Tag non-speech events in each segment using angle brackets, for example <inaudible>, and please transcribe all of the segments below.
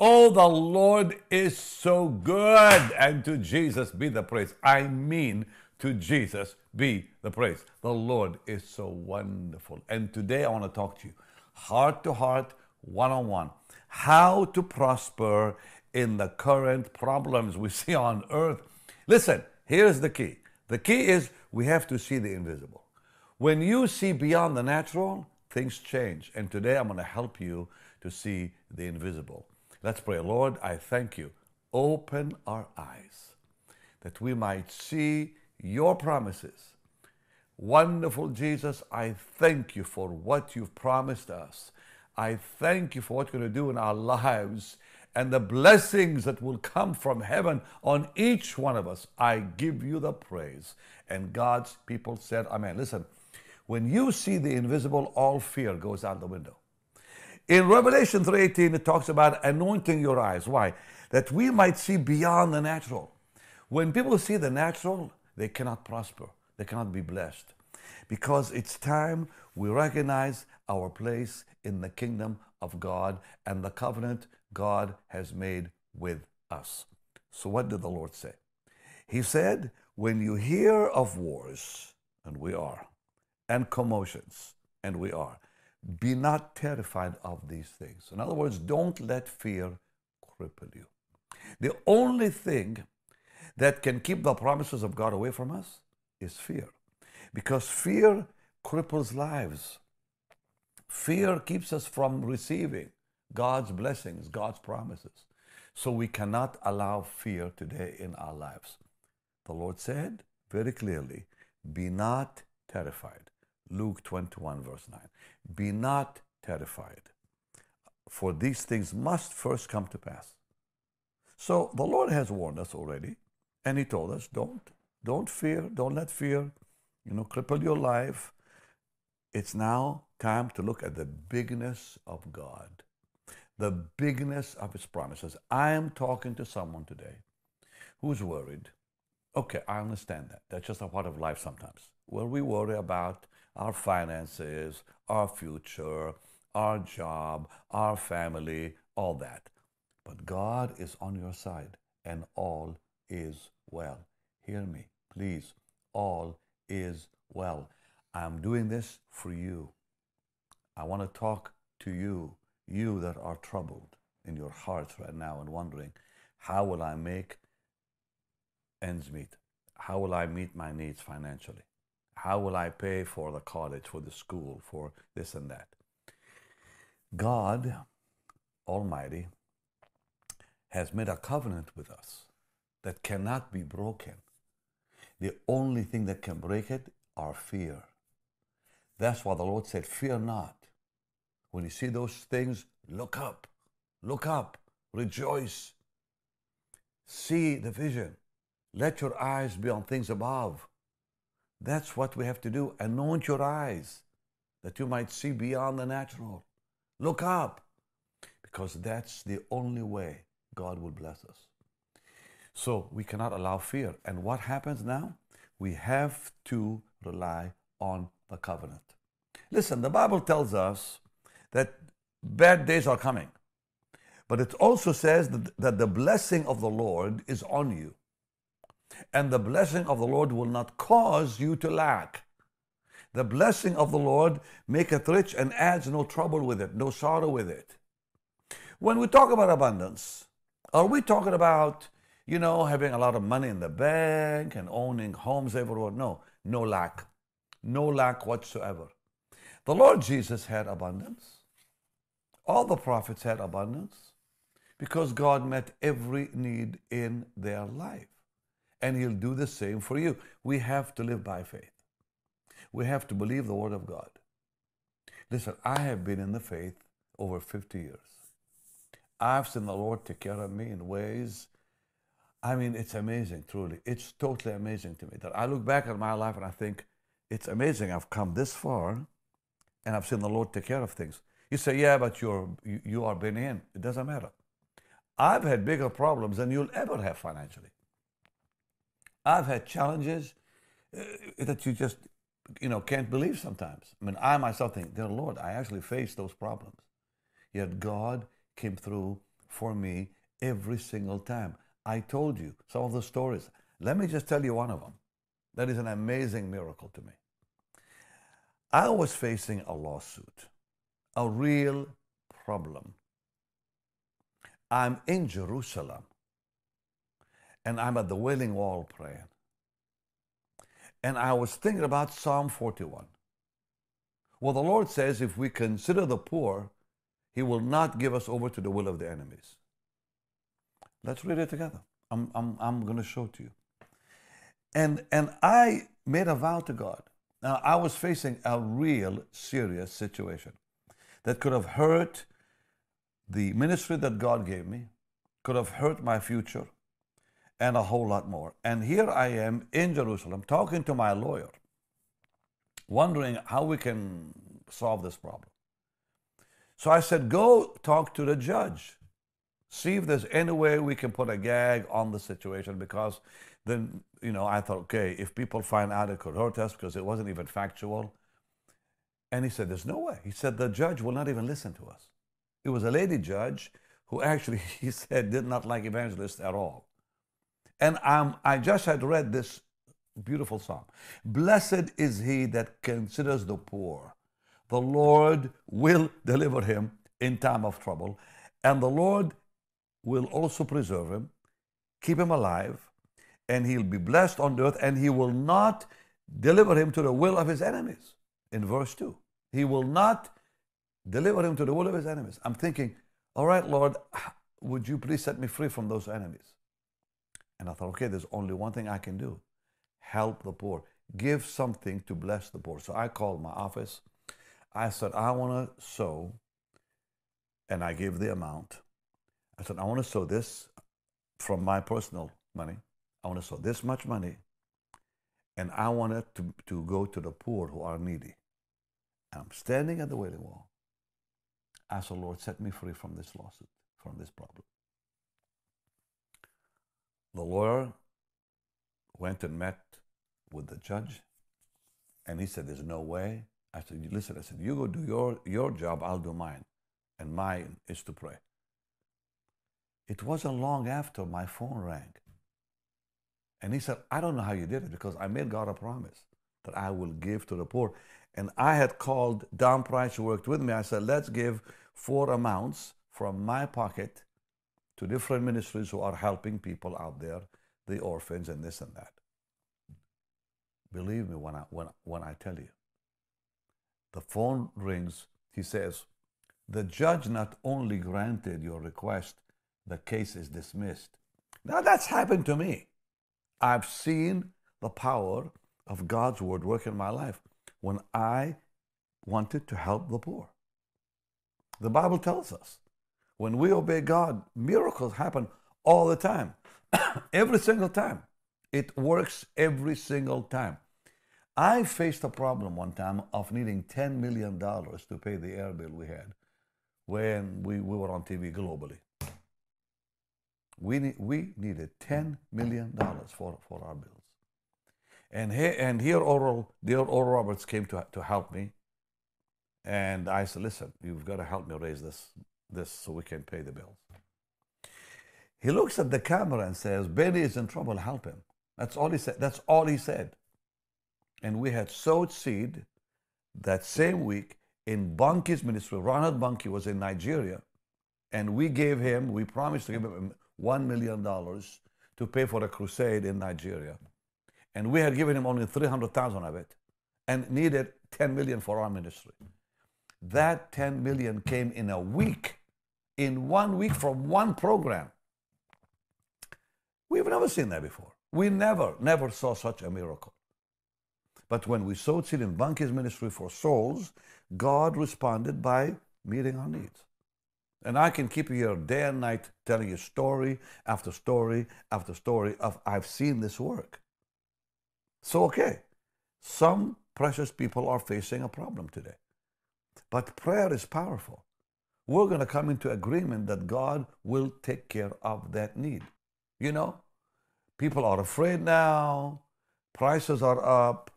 Oh, the Lord is so good, and to Jesus be the praise. I mean, to Jesus be the praise. The Lord is so wonderful. And today I want to talk to you heart to heart, one on one, how to prosper in the current problems we <laughs> see on earth. Listen, here's the key the key is we have to see the invisible. When you see beyond the natural, things change. And today I'm going to help you to see the invisible. Let's pray. Lord, I thank you. Open our eyes that we might see your promises. Wonderful Jesus, I thank you for what you've promised us. I thank you for what you're going to do in our lives and the blessings that will come from heaven on each one of us. I give you the praise. And God's people said, Amen. Listen, when you see the invisible, all fear goes out the window. In Revelation 3:18, it talks about anointing your eyes. Why? That we might see beyond the natural. When people see the natural, they cannot prosper. They cannot be blessed. Because it's time we recognize our place in the kingdom of God and the covenant God has made with us. So, what did the Lord say? He said, When you hear of wars, and we are, and commotions, and we are, be not terrified of these things. In other words, don't let fear cripple you. The only thing that can keep the promises of God away from us is fear. Because fear cripples lives. Fear keeps us from receiving God's blessings, God's promises. So we cannot allow fear today in our lives. The Lord said very clearly, Be not terrified. Luke 21, verse 9. Be not terrified, for these things must first come to pass. So the Lord has warned us already, and He told us, Don't, don't fear, don't let fear, you know, cripple your life. It's now time to look at the bigness of God the bigness of his promises. I am talking to someone today who's worried. Okay, I understand that. That's just a part of life sometimes. Where we worry about our finances, our future, our job, our family, all that. But God is on your side and all is well. Hear me, please. All is well. I'm doing this for you. I want to talk to you you that are troubled in your hearts right now and wondering, how will I make ends meet? How will I meet my needs financially? How will I pay for the college, for the school, for this and that? God Almighty has made a covenant with us that cannot be broken. The only thing that can break it are fear. That's why the Lord said, Fear not. When you see those things, look up, look up, rejoice. See the vision. Let your eyes be on things above. That's what we have to do. Anoint your eyes that you might see beyond the natural. Look up, because that's the only way God will bless us. So we cannot allow fear. And what happens now? We have to rely on the covenant. Listen, the Bible tells us that bad days are coming. But it also says that, that the blessing of the Lord is on you. And the blessing of the Lord will not cause you to lack. The blessing of the Lord maketh rich and adds no trouble with it, no sorrow with it. When we talk about abundance, are we talking about, you know, having a lot of money in the bank and owning homes everywhere? No, no lack. No lack whatsoever. The Lord Jesus had abundance. All the prophets had abundance because God met every need in their life. And He'll do the same for you. We have to live by faith. We have to believe the Word of God. Listen, I have Benny Hinn the faith over 50 years. I've seen the Lord take care of me in ways, I mean, it's amazing, truly. It's totally amazing to me that I look back at my life and I think, it's amazing I've come this far and I've seen the Lord take care of things. You say, yeah, but you're, you, you are been in. It doesn't matter. I've had bigger problems than you'll ever have financially. I've had challenges uh, that you just, you know, can't believe sometimes. I mean, I myself think, dear Lord, I actually faced those problems. Yet God came through for me every single time. I told you some of the stories. Let me just tell you one of them. That is an amazing miracle to me. I was facing a lawsuit, a real problem. I'm in Jerusalem and I'm at the Wailing Wall praying. And I was thinking about Psalm 41. Well, the Lord says if we consider the poor, He will not give us over to the will of the enemies. Let's read it together. I'm, I'm, I'm going to show it to you. And, and I made a vow to God. Now, I was facing a real serious situation that could have hurt the ministry that God gave me, could have hurt my future, and a whole lot more. And here I am in Jerusalem talking to my lawyer, wondering how we can solve this problem. So I said, Go talk to the judge. See if there's any way we can put a gag on the situation because then, you know, I thought, okay, if people find out it could hurt us because it wasn't even factual. And he said, There's no way. He said, The judge will not even listen to us. It was a lady judge who actually, <laughs> he said, did not like evangelists at all. And um, I just had read this beautiful psalm Blessed is he that considers the poor. The Lord will deliver him in time of trouble, and the Lord will also preserve him, keep him alive, and he'll be blessed on earth, and he will not deliver him to the will of his enemies. In verse 2, he will not deliver him to the will of his enemies. I'm thinking, all right, Lord, would you please set me free from those enemies? And I thought, okay, there's only one thing I can do help the poor, give something to bless the poor. So I called my office. I said, I want to sow, and I gave the amount. I said, I want to sow this from my personal money. I want to sow this much money, and I want it to, to go to the poor who are needy. And I'm standing at the Wailing Wall. I said, Lord, set me free from this lawsuit, from this problem. The lawyer went and met with the judge, and he said, There's no way. I said, Listen, I said, You go do your, your job, I'll do mine. And mine is to pray. It wasn't long after my phone rang. And he said, I don't know how you did it because I made God a promise that I will give to the poor. And I had called Don Price, who worked with me. I said, let's give four amounts from my pocket to different ministries who are helping people out there, the orphans and this and that. Believe me when I, when, when I tell you. The phone rings. He says, The judge not only granted your request, the case is dismissed. Now that's happened to me. I've seen the power of God's word work in my life when I wanted to help the poor. The Bible tells us when we obey God, miracles happen all the time, <coughs> every single time. It works every single time. I faced a problem one time of needing $10 million to pay the air bill we had when we, we were on TV globally. We, need, we needed $10 million for, for our bills. And here, and here Oral, dear Oral Roberts came to, to help me. And I said, listen, you've got to help me raise this, this so we can pay the bills. He looks at the camera and says, Benny is in trouble, help him. That's all he said. That's all he said. And we had sowed seed that same week in Bonnke's ministry. Reinhard Bonnke was in Nigeria. And we gave him, we promised to give him $1 million to pay for a crusade in Nigeria. And we had given him only 300,000 of it and needed 10 million for our ministry. That 10 million came in a week, in one week from one program. We've never seen that before. We never, never saw such a miracle. But when we sowed seed in Bonnke's ministry for souls, God responded by meeting our needs. And I can keep you here day and night telling you story after story after story of I've seen this work. So, okay, some precious people are facing a problem today. But prayer is powerful. We're going to come into agreement that God will take care of that need. You know, people are afraid now, prices are up,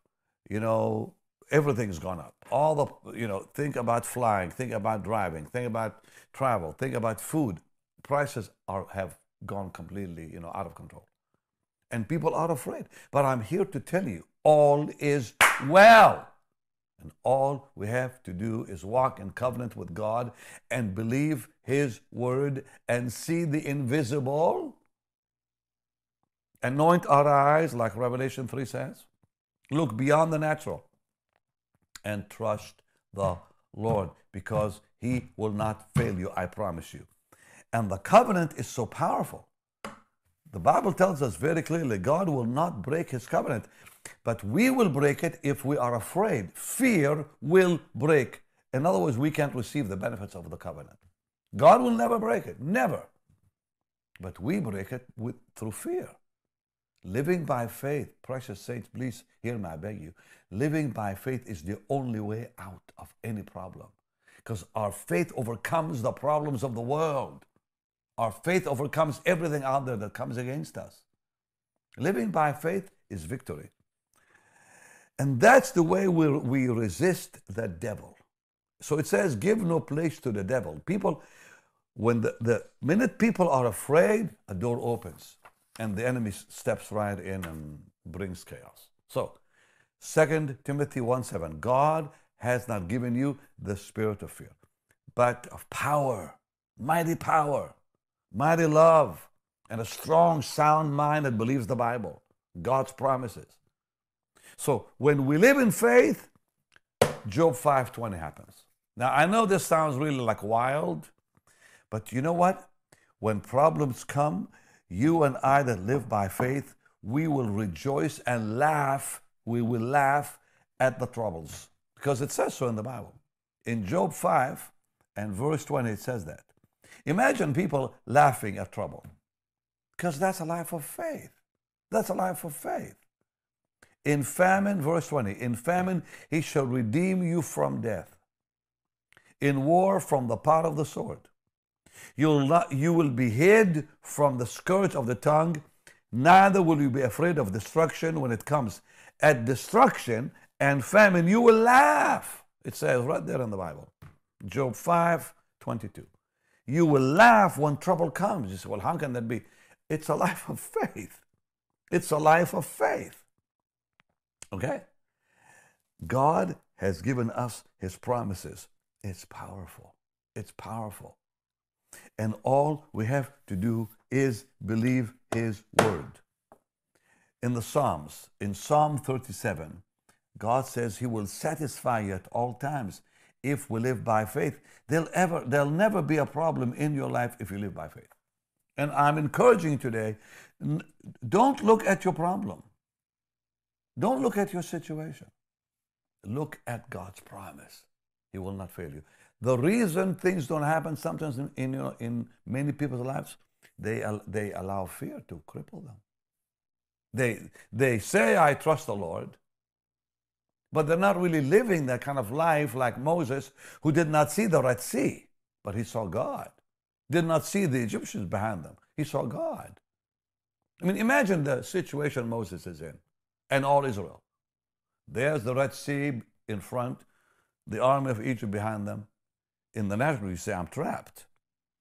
you know, everything's gone up. All the, you know, think about flying, think about driving, think about travel, think about food. prices are have gone completely, you know, out of control. And people are afraid. But I'm here to tell you, all is well. And all we have to do is walk in covenant with God and believe His word and see the invisible. Anoint our eyes, like Revelation 3 says. Look beyond the natural and trust the Lord because He will not fail you, I promise you. And the covenant is so powerful. The Bible tells us very clearly God will not break His covenant. But we will break it if we are afraid. Fear will break. In other words, we can't receive the benefits of the covenant. God will never break it, never. But we break it with, through fear. Living by faith, precious saints, please hear me, I beg you. Living by faith is the only way out of any problem. Because our faith overcomes the problems of the world. Our faith overcomes everything out there that comes against us. Living by faith is victory. And that's the way we, we resist the devil. So it says, give no place to the devil. People, when the, the minute people are afraid, a door opens and the enemy steps right in and brings chaos. So, 2 Timothy 1 7, God has not given you the spirit of fear, but of power, mighty power, mighty love, and a strong, sound mind that believes the Bible, God's promises. So when we live in faith, Job 5:20 happens. Now I know this sounds really like wild, but you know what? When problems come, you and I that live by faith, we will rejoice and laugh. We will laugh at the troubles because it says so in the Bible. In Job 5 and verse 20, it says that. Imagine people laughing at trouble because that's a life of faith. That's a life of faith. In famine, verse 20, in famine he shall redeem you from death. In war, from the power of the sword. You'll not, you will be hid from the scourge of the tongue, neither will you be afraid of destruction when it comes. At destruction and famine, you will laugh. It says right there in the Bible. Job 5 22. You will laugh when trouble comes. You say, well, how can that be? It's a life of faith. It's a life of faith. Okay? God has given us his promises. It's powerful. It's powerful. And all we have to do is believe his word. In the Psalms, in Psalm 37, God says he will satisfy you at all times if we live by faith. There'll, ever, there'll never be a problem in your life if you live by faith. And I'm encouraging today don't look at your problem. Don't look at your situation. Look at God's promise. He will not fail you. The reason things don't happen sometimes in, in, you know, in many people's lives, they, they allow fear to cripple them. They, they say, I trust the Lord, but they're not really living that kind of life like Moses, who did not see the Red Sea, but he saw God. Did not see the Egyptians behind them. He saw God. I mean, imagine the situation Moses is in and all Israel. There's the Red Sea in front, the army of Egypt behind them. In the natural, you say, I'm trapped.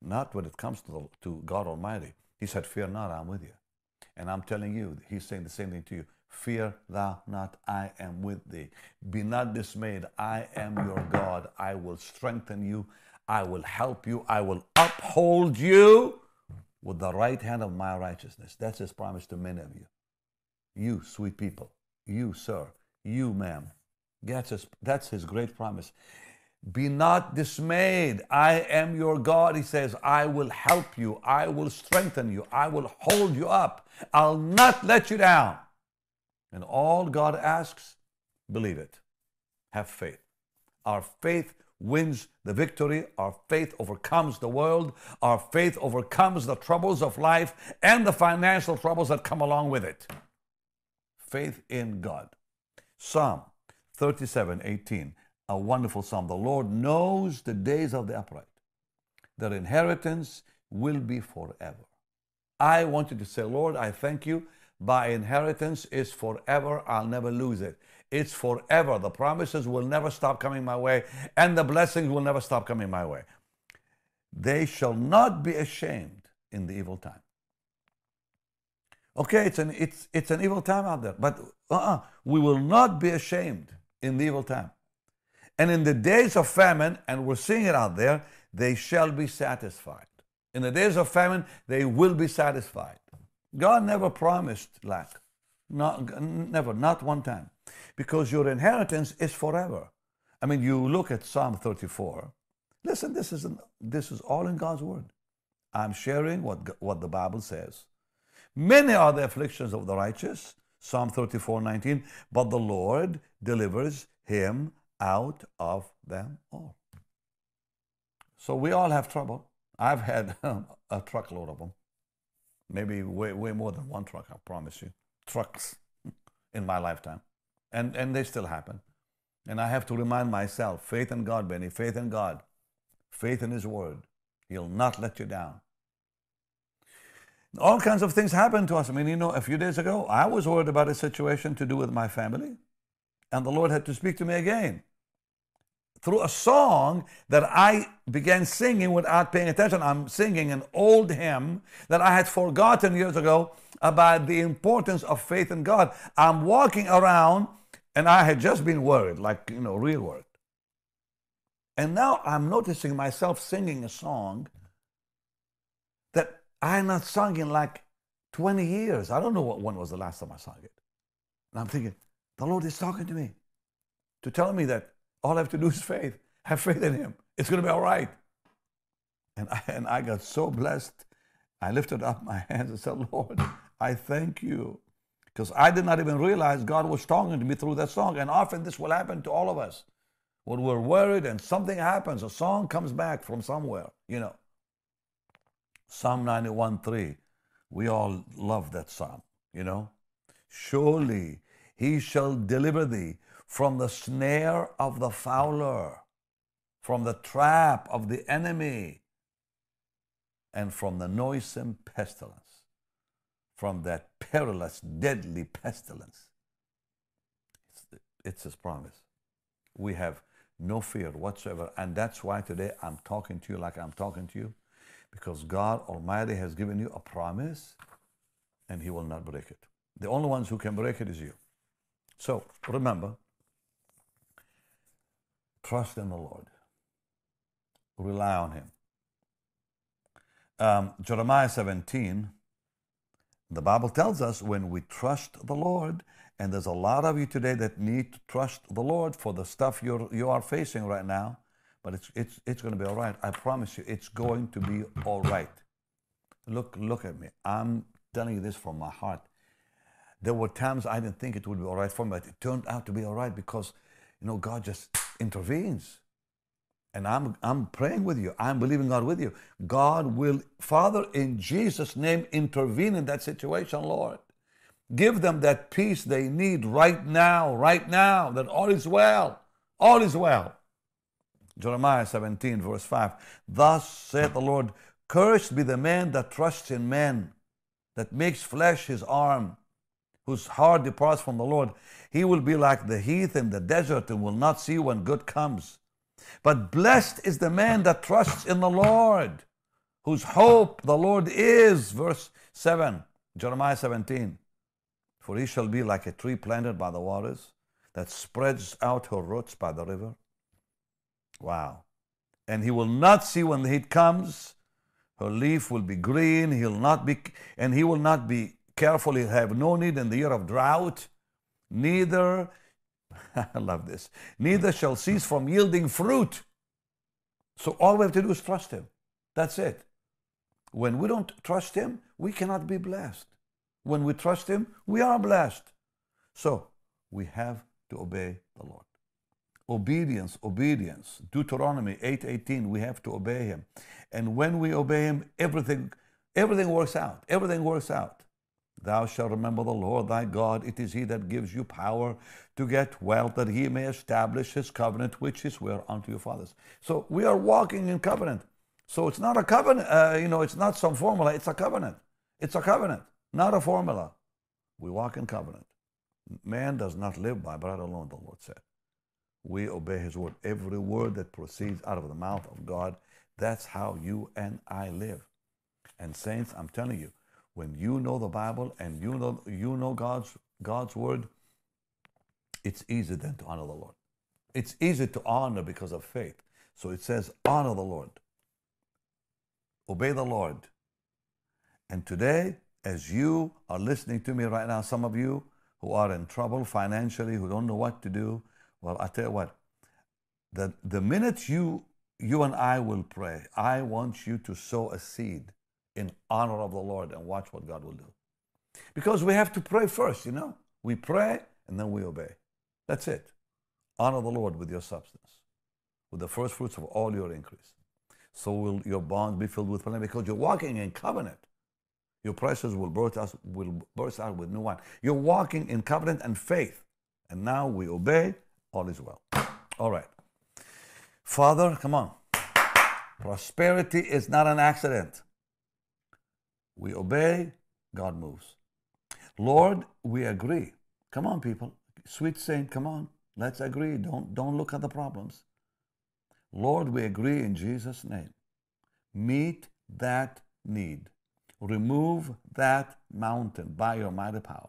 Not when it comes to, the, to God Almighty. He said, Fear not, I'm with you. And I'm telling you, He's saying the same thing to you. Fear thou not, I am with thee. Be not dismayed, I am your God. I will strengthen you, I will help you, I will uphold you with the right hand of my righteousness. That's His promise to many of you. You, sweet people, you, sir, you, ma'am. That's his, that's his great promise. Be not dismayed. I am your God. He says, I will help you. I will strengthen you. I will hold you up. I'll not let you down. And all God asks, believe it. Have faith. Our faith wins the victory. Our faith overcomes the world. Our faith overcomes the troubles of life and the financial troubles that come along with it faith in God. Psalm 37 18, a wonderful psalm. The Lord knows the days of the upright, their inheritance will be forever. I wanted to say, Lord, I thank you. My inheritance is forever. I'll never lose it. It's forever. The promises will never stop coming my way, and the blessings will never stop coming my way. They shall not be ashamed in the evil time. Okay, it's an, it's, it's an evil time out there, but uh-uh, we will not be ashamed in the evil time. And in the days of famine, and we're seeing it out there, they shall be satisfied. In the days of famine, they will be satisfied. God never promised lack. Not, never, not one time. Because your inheritance is forever. I mean, you look at Psalm 34. Listen, this is, this is all in God's word. I'm sharing what, what the Bible says. Many are the afflictions of the righteous, Psalm 34 19, but the Lord delivers him out of them all. So we all have trouble. I've had <laughs> a truckload of them. Maybe way, way more than one truck, I promise you. Trucks <laughs> in my lifetime. And, and they still happen. And I have to remind myself faith in God, Benny, faith in God, faith in His Word. He'll not let you down. All kinds of things happen to us. I mean, you know, a few days ago, I was worried about a situation to do with my family, and the Lord had to speak to me again through a song that I began singing without paying attention. I'm singing an old hymn that I had forgotten years ago about the importance of faith in God. I'm walking around and I had just been worried, like, you know, real worried. And now I'm noticing myself singing a song I had not sung in like 20 years. I don't know what, when was the last time I sung it. And I'm thinking, the Lord is talking to me to tell me that all I have to do is faith. Have faith in Him. It's going to be all right. And I, and I got so blessed. I lifted up my hands and said, Lord, I thank you. Because I did not even realize God was talking to me through that song. And often this will happen to all of us. When we're worried and something happens, a song comes back from somewhere, you know. Psalm 91 3. We all love that psalm, you know. Surely he shall deliver thee from the snare of the fowler, from the trap of the enemy, and from the noisome pestilence, from that perilous, deadly pestilence. It's, it's His promise. We have no fear whatsoever. And that's why today I'm talking to you like I'm talking to you, because God Almighty has given you a promise and He will not break it. The only ones who can break it is you. So remember, trust in the Lord, rely on Him. Um, Jeremiah 17, the Bible tells us when we trust the Lord, and there's a lot of you today that need to trust the Lord for the stuff you're, you are facing right now, but it's, it's, it's going to be all right. I promise you, it's going to be all right. Look, look at me. I'm telling you this from my heart. There were times I didn't think it would be all right for me, but it turned out to be all right because, you know, God just intervenes. And I'm, I'm praying with you. I'm believing God with you. God will, Father, in Jesus' name, intervene in that situation, Lord. Give them that peace they need right now, right now, that all is well. All is well. Jeremiah 17, verse 5. Thus saith the Lord, Cursed be the man that trusts in men, that makes flesh his arm whose heart departs from the Lord, he will be like the heath in the desert and will not see when good comes. But blessed is the man that trusts in the Lord, whose hope the Lord is. Verse 7, Jeremiah 17. For he shall be like a tree planted by the waters that spreads out her roots by the river. Wow. And he will not see when the heat comes. Her leaf will be green. He'll not be, and he will not be careful. He'll have no need in the year of drought, neither, <laughs> I love this, neither shall cease from yielding fruit. So all we have to do is trust Him. That's it. When we don't trust Him, we cannot be blessed. When we trust Him, we are blessed. So we have to obey the Lord. Obedience, obedience. Deuteronomy 8:18, we have to obey Him. And when we obey Him, everything, everything works out. Everything works out. Thou shalt remember the Lord thy God. It is he that gives you power to get wealth, that he may establish his covenant, which he sware unto your fathers. So we are walking in covenant. So it's not a covenant, uh, you know, it's not some formula, it's a covenant. It's a covenant, not a formula. We walk in covenant. Man does not live by bread alone, the Lord said. We obey his word. Every word that proceeds out of the mouth of God, that's how you and I live. And saints, I'm telling you, when you know the Bible and you know you know God's God's word, it's easy then to honor the Lord. It's easy to honor because of faith. So it says, honor the Lord. Obey the Lord. And today, as you are listening to me right now, some of you who are in trouble financially, who don't know what to do, well, I tell you what, the, the minute you you and I will pray, I want you to sow a seed in honor of the Lord and watch what God will do. Because we have to pray first, you know. We pray and then we obey. That's it. Honor the Lord with your substance, with the first fruits of all your increase. So will your bonds be filled with plenty because you're walking in covenant. Your prices will burst out, will burst out with new wine. You're walking in covenant and faith. And now we obey, all is well. All right. Father, come on. Prosperity is not an accident. We obey, God moves. Lord, we agree. Come on, people. Sweet saint, come on. Let's agree. Don't, don't look at the problems. Lord, we agree in Jesus' name. Meet that need. Remove that mountain by your mighty power.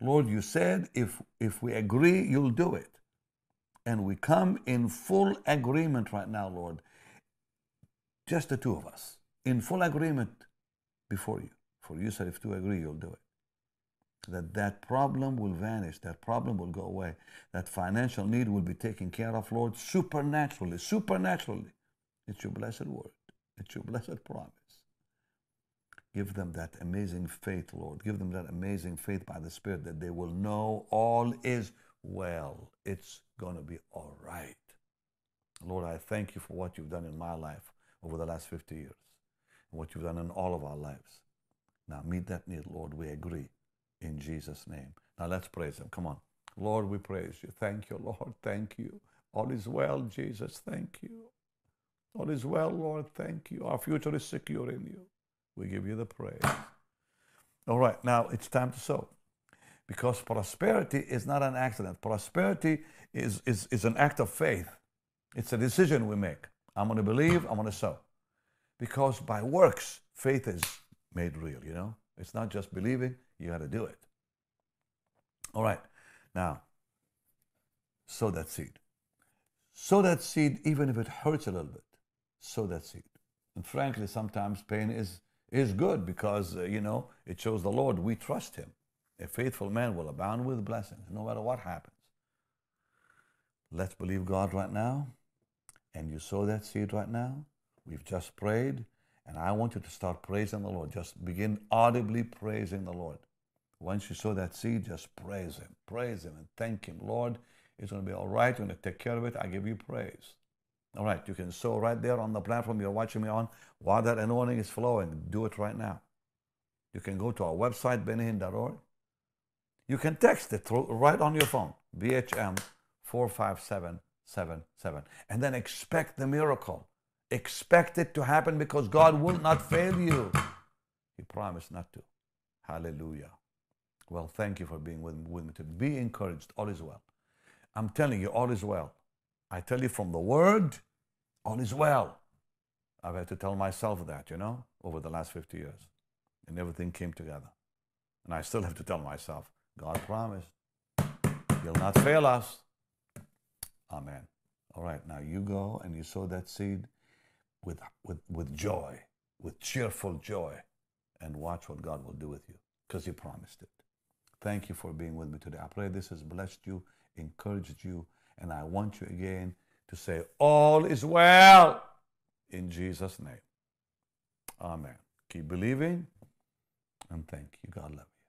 Lord, you said if, if we agree, you'll do it. And we come in full agreement right now, Lord. Just the two of us, in full agreement before you. For you said if two agree, you'll do it. That that problem will vanish, that problem will go away, that financial need will be taken care of, Lord, supernaturally, supernaturally. It's your blessed word. It's your blessed promise. Give them that amazing faith, Lord. Give them that amazing faith by the Spirit that they will know all is well. It's going to be all right. Lord, I thank you for what you've done in my life over the last 50 years and what you've done in all of our lives. Now, meet that need, Lord. We agree in Jesus' name. Now, let's praise Him. Come on. Lord, we praise you. Thank you, Lord. Thank you. All is well, Jesus. Thank you. All is well, Lord. Thank you. Our future is secure in you. We give you the praise. All right, now it's time to sow. Because prosperity is not an accident. Prosperity is, is, is an act of faith. It's a decision we make. I'm going to believe, I'm going to sow. Because by works, faith is made real, you know? It's not just believing, you got to do it. All right, now, sow that seed. Sow that seed even if it hurts a little bit. Sow that seed. And frankly, sometimes pain is, is good because, uh, you know, it shows the Lord we trust Him. A faithful man will abound with blessings no matter what happens. Let's believe God right now. And you sow that seed right now. We've just prayed. And I want you to start praising the Lord. Just begin audibly praising the Lord. Once you sow that seed, just praise Him. Praise Him and thank Him. Lord, it's going to be all right. You're going to take care of it. I give you praise. All right, you can sow right there on the platform you're watching me on while that anointing is flowing. Do it right now. You can go to our website, bennyhinn.org. You can text it through, right on your phone, BHM 45777, and then expect the miracle. Expect it to happen because God will not fail you. He promised not to. Hallelujah. Well, thank you for being with, with me today. Be encouraged. All is well. I'm telling you, all is well. I tell you from the word, all is well. I've had to tell myself that, you know, over the last 50 years. And everything came together. And I still have to tell myself, God promised. He'll not fail us. Amen. All right, now you go and you sow that seed with, with, with joy, with cheerful joy, and watch what God will do with you because He promised it. Thank you for being with me today. I pray this has blessed you, encouraged you, and I want you again to say, All is well in Jesus' name. Amen. Keep believing and thank you. God love you.